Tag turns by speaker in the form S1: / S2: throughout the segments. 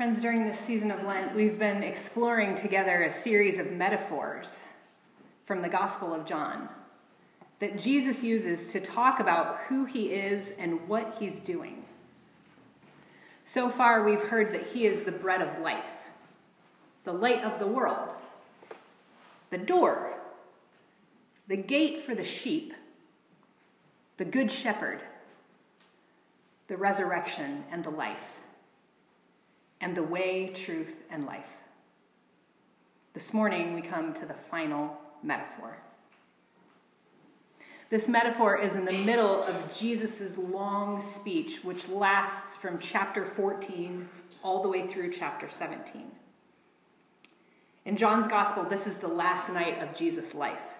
S1: Friends, during this season of Lent, we've been exploring together a series of metaphors from the Gospel of John that Jesus uses to talk about who he is and what he's doing. So far, we've heard that he is the bread of life, the light of the world, the door, the gate for the sheep, the good shepherd, the resurrection and the life, and the way, truth, and life. This morning, we come to the final metaphor. This metaphor is in the middle of Jesus' long speech, which lasts from chapter 14 all the way through chapter 17. In John's gospel, this is the last night of Jesus' life.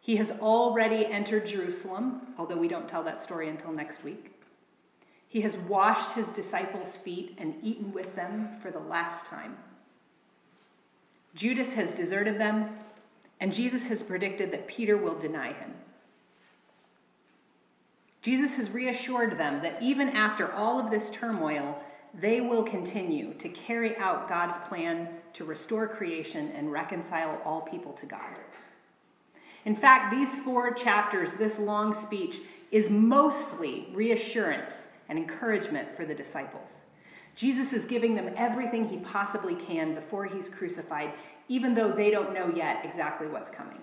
S1: He has already entered Jerusalem, although we don't tell that story until next week. He has washed his disciples' feet and eaten with them for the last time. Judas has deserted them, and Jesus has predicted that Peter will deny him. Jesus has reassured them that even after all of this turmoil, they will continue to carry out God's plan to restore creation and reconcile all people to God. In fact, these four chapters, this long speech, is mostly reassurance and encouragement for the disciples. Jesus is giving them everything he possibly can before he's crucified, even though they don't know yet exactly what's coming.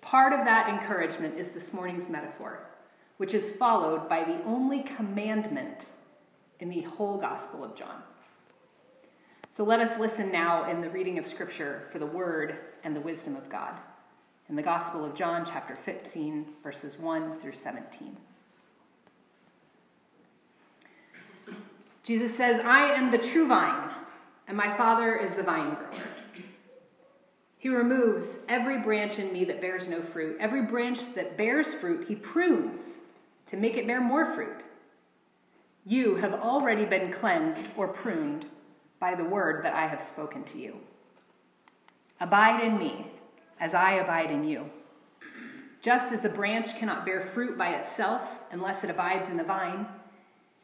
S1: Part of that encouragement is this morning's metaphor which is followed by the only commandment in the whole Gospel of John. So let us listen now in the reading of Scripture for the Word and the wisdom of God. In the Gospel of John, chapter 15, verses 1 through 17. Jesus says, I am the true vine, and my Father is the vine grower. He removes every branch in me that bears no fruit. Every branch that bears fruit, he prunes to make it bear more fruit. You have already been cleansed or pruned by the word that I have spoken to you. Abide in me as I abide in you. Just as the branch cannot bear fruit by itself unless it abides in the vine,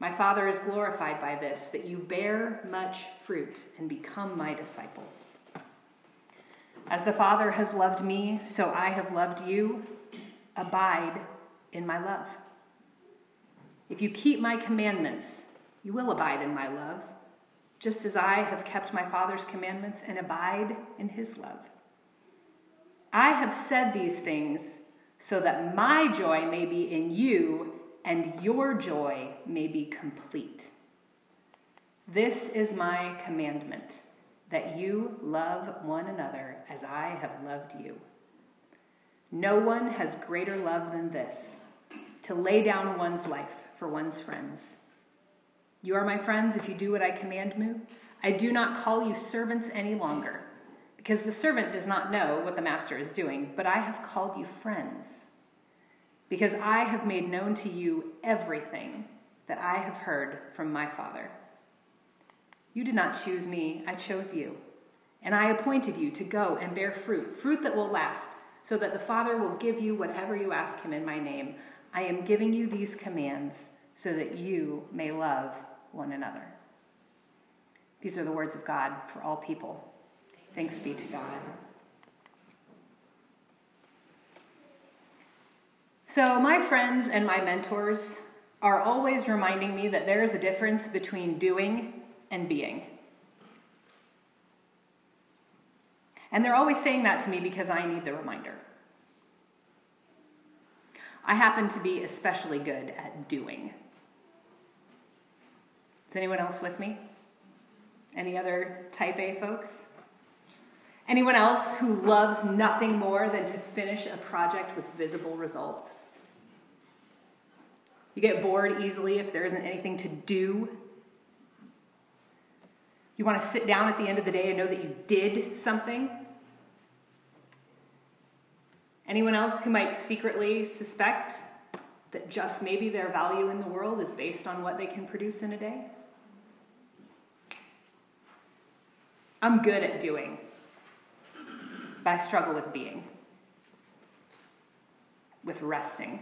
S1: My Father is glorified by this, that you bear much fruit and become my disciples. As the Father has loved me, so I have loved you abide in my love. If you keep my commandments, you will abide in my love, just as I have kept my Father's commandments and abide in his love. I have said these things so that my joy may be in you and your joy may be complete. This is my commandment that you love one another as I have loved you. No one has greater love than this to lay down one's life for one's friends. You are my friends if you do what I command you. I do not call you servants any longer, because the servant does not know what the master is doing, but I have called you friends, because I have made known to you everything that I have heard from my Father. You did not choose me, I chose you, and I appointed you to go and bear fruit, fruit that will last so that the Father will give you whatever you ask him in my name. I am giving you these commands so that you may love one another. These are the words of God for all people. Thanks be to God. So, my friends and my mentors are always reminding me that there is a difference between doing and being. And they're always saying that to me because I need the reminder. I happen to be especially good at doing. Is anyone else with me? Any other type A folks? Anyone else who loves nothing more than to finish a project with visible results? You get bored easily if there isn't anything to do You want to sit down at the end of the day and know that you did something? Anyone else who might secretly suspect that just maybe their value in the world is based on what they can produce in a day? I'm good at doing, but I struggle with being, with resting,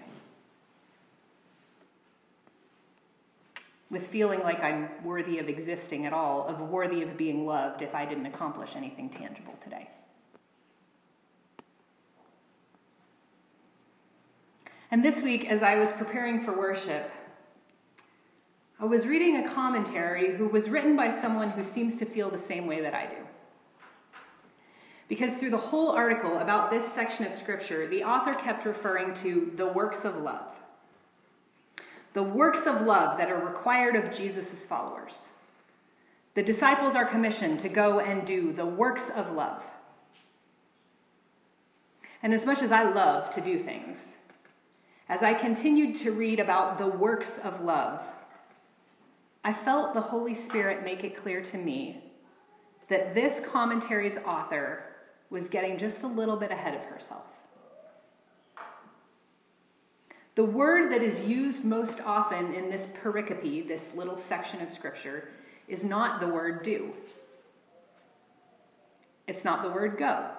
S1: with feeling like I'm worthy of existing at all, of worthy of being loved if I didn't accomplish anything tangible today. And this week, as I was preparing for worship, I was reading a commentary who was written by someone who seems to feel the same way that I do. Because through the whole article about this section of Scripture, the author kept referring to the works of love. The works of love that are required of Jesus' followers. The disciples are commissioned to go and do the works of love. And as much as I love to do things, as I continued to read about the works of love, I felt the Holy Spirit make it clear to me that this commentary's author was getting just a little bit ahead of herself. The word that is used most often in this pericope, this little section of scripture, is not the word do. It's not the word go.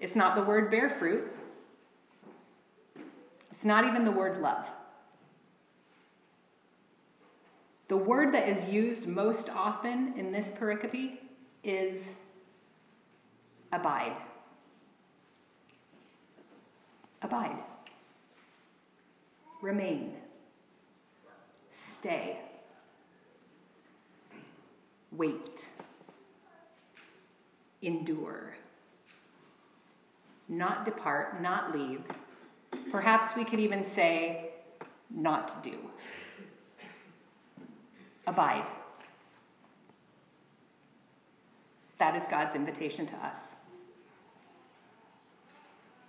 S1: It's not the word bear fruit. It's not even the word love. The word that is used most often in this pericope is abide. Abide. Remain. Stay. Wait. Endure. Not depart, not leave. Perhaps we could even say, not do abide. That is God's invitation to us.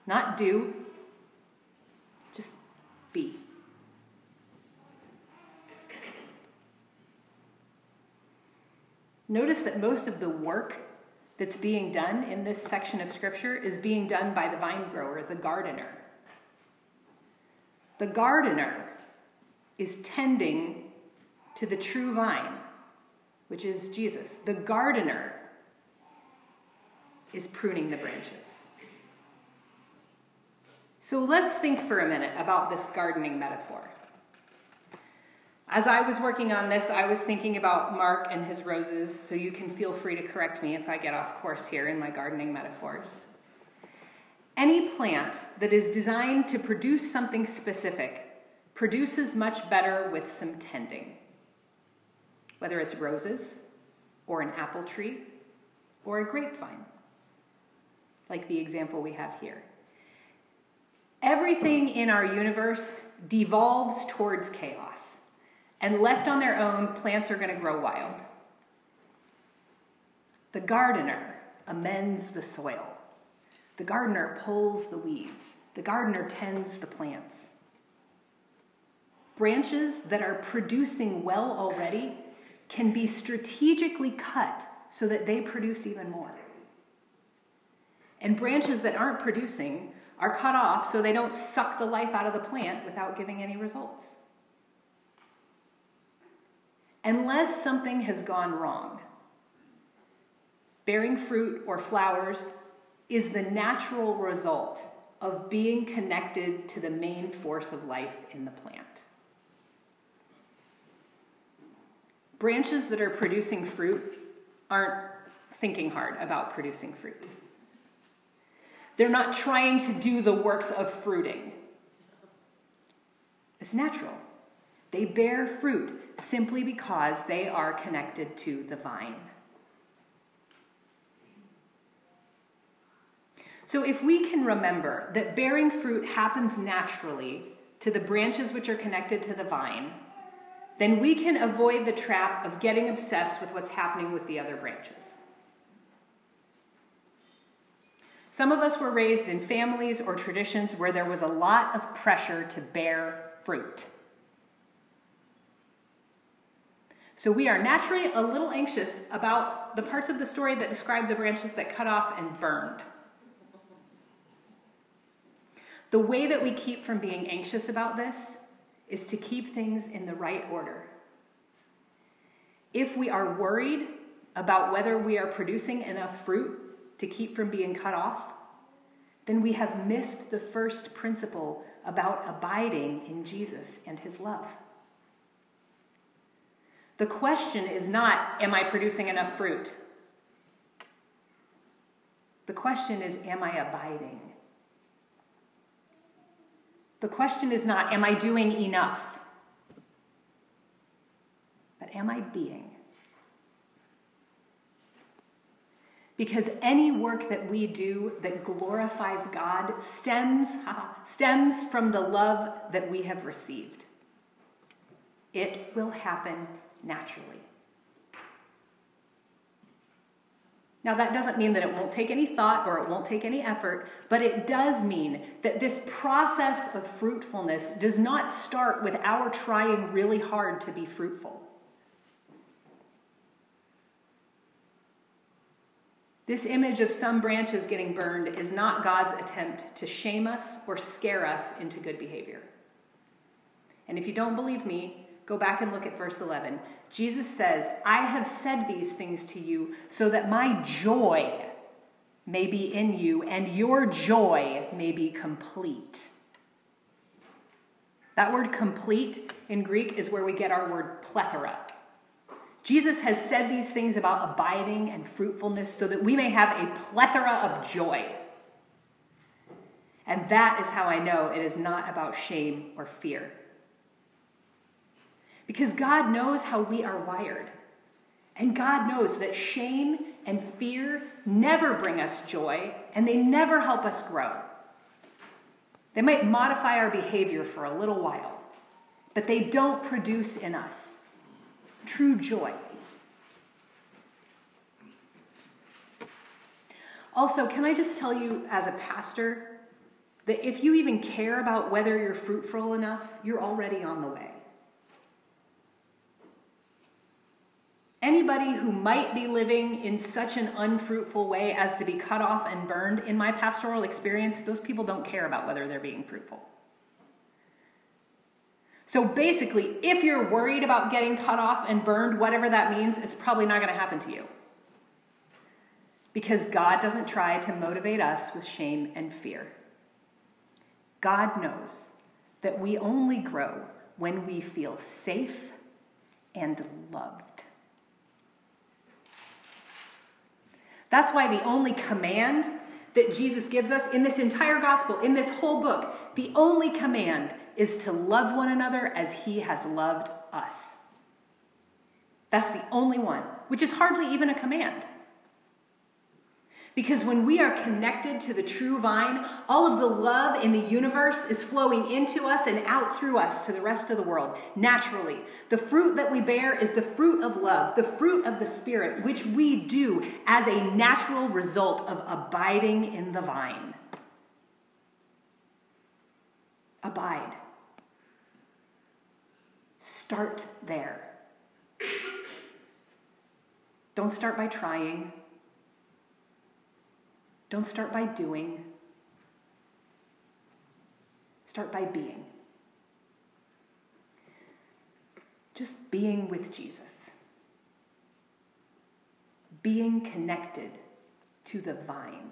S1: Not do, just be. Notice that most of the work that's being done in this section of Scripture is being done by the vine grower, the gardener. The gardener is tending to the true vine, which is Jesus. The gardener is pruning the branches. So let's think for a minute about this gardening metaphor. As I was working on this, I was thinking about Mark and his roses, so you can feel free to correct me if I get off course here in my gardening metaphors. Any plant that is designed to produce something specific produces much better with some tending whether it's roses or an apple tree or a grapevine, like the example we have here. Everything in our universe devolves towards chaos, and left on their own, plants are going to grow wild. The gardener amends the soil. The gardener pulls the weeds. The gardener tends the plants. Branches that are producing well already can be strategically cut so that they produce even more. And branches that aren't producing are cut off so they don't suck the life out of the plant without giving any results. Unless something has gone wrong, bearing fruit or flowers is the natural result of being connected to the main force of life in the plant. Branches that are producing fruit aren't thinking hard about producing fruit. They're not trying to do the works of fruiting. It's natural. They bear fruit simply because they are connected to the vine. So, if we can remember that bearing fruit happens naturally to the branches which are connected to the vine, then we can avoid the trap of getting obsessed with what's happening with the other branches. Some of us were raised in families or traditions where there was a lot of pressure to bear fruit. So we are naturally a little anxious about the parts of the story that describe the branches that cut off and burned. The way that we keep from being anxious about this is to keep things in the right order. If we are worried about whether we are producing enough fruit to keep from being cut off, then we have missed the first principle about abiding in Jesus and his love. The question is not, am I producing enough fruit? The question is, am I abiding? The question is not, am I doing enough? But am I being? Because any work that we do that glorifies God stems, stems from the love that we have received. It will happen naturally. Now, that doesn't mean that it won't take any thought or it won't take any effort, but it does mean that this process of fruitfulness does not start with our trying really hard to be fruitful. This image of some branches getting burned is not God's attempt to shame us or scare us into good behavior. And if you don't believe me, Go back and look at verse 11. Jesus says, I have said these things to you so that my joy may be in you and your joy may be complete. That word complete in Greek is where we get our word plethora. Jesus has said these things about abiding and fruitfulness so that we may have a plethora of joy. And that is how I know it is not about shame or fear because God knows how we are wired. And God knows that shame and fear never bring us joy and they never help us grow. They might modify our behavior for a little while, but they don't produce in us true joy. Also, can I just tell you as a pastor that if you even care about whether you're fruitful enough, you're already on the way. Anybody who might be living in such an unfruitful way as to be cut off and burned, in my pastoral experience, those people don't care about whether they're being fruitful. So basically, if you're worried about getting cut off and burned, whatever that means, it's probably not going to happen to you. Because God doesn't try to motivate us with shame and fear. God knows that we only grow when we feel safe and loved. That's why the only command that Jesus gives us in this entire gospel, in this whole book, the only command is to love one another as he has loved us. That's the only one, which is hardly even a command. Because when we are connected to the true vine, all of the love in the universe is flowing into us and out through us to the rest of the world naturally. The fruit that we bear is the fruit of love, the fruit of the Spirit, which we do as a natural result of abiding in the vine. Abide. Start there. Don't start by trying. Don't start by doing, start by being. Just being with Jesus, being connected to the vine,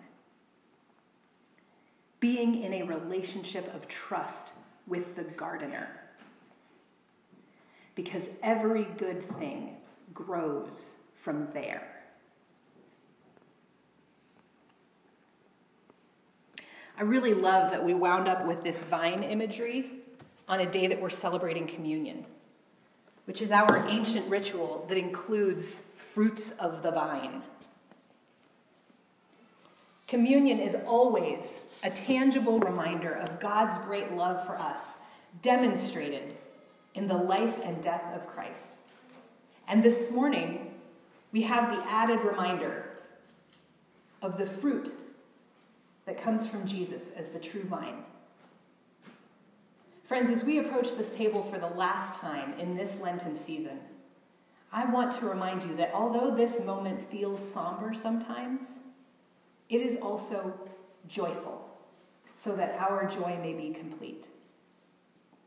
S1: being in a relationship of trust with the gardener. Because every good thing grows from there. I really love that we wound up with this vine imagery on a day that we're celebrating communion, which is our ancient ritual that includes fruits of the vine. Communion is always a tangible reminder of God's great love for us, demonstrated in the life and death of Christ. And this morning, we have the added reminder of the fruit that comes from Jesus as the true vine. Friends, as we approach this table for the last time in this Lenten season, I want to remind you that although this moment feels somber sometimes, it is also joyful, so that our joy may be complete.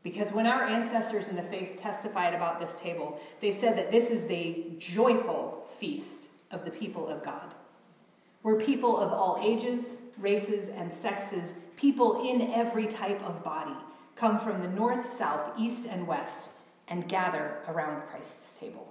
S1: Because when our ancestors in the faith testified about this table, they said that this is the joyful feast of the people of God, where people of all ages, races, and sexes, people in every type of body, come from the north, south, east, and west and gather around Christ's table.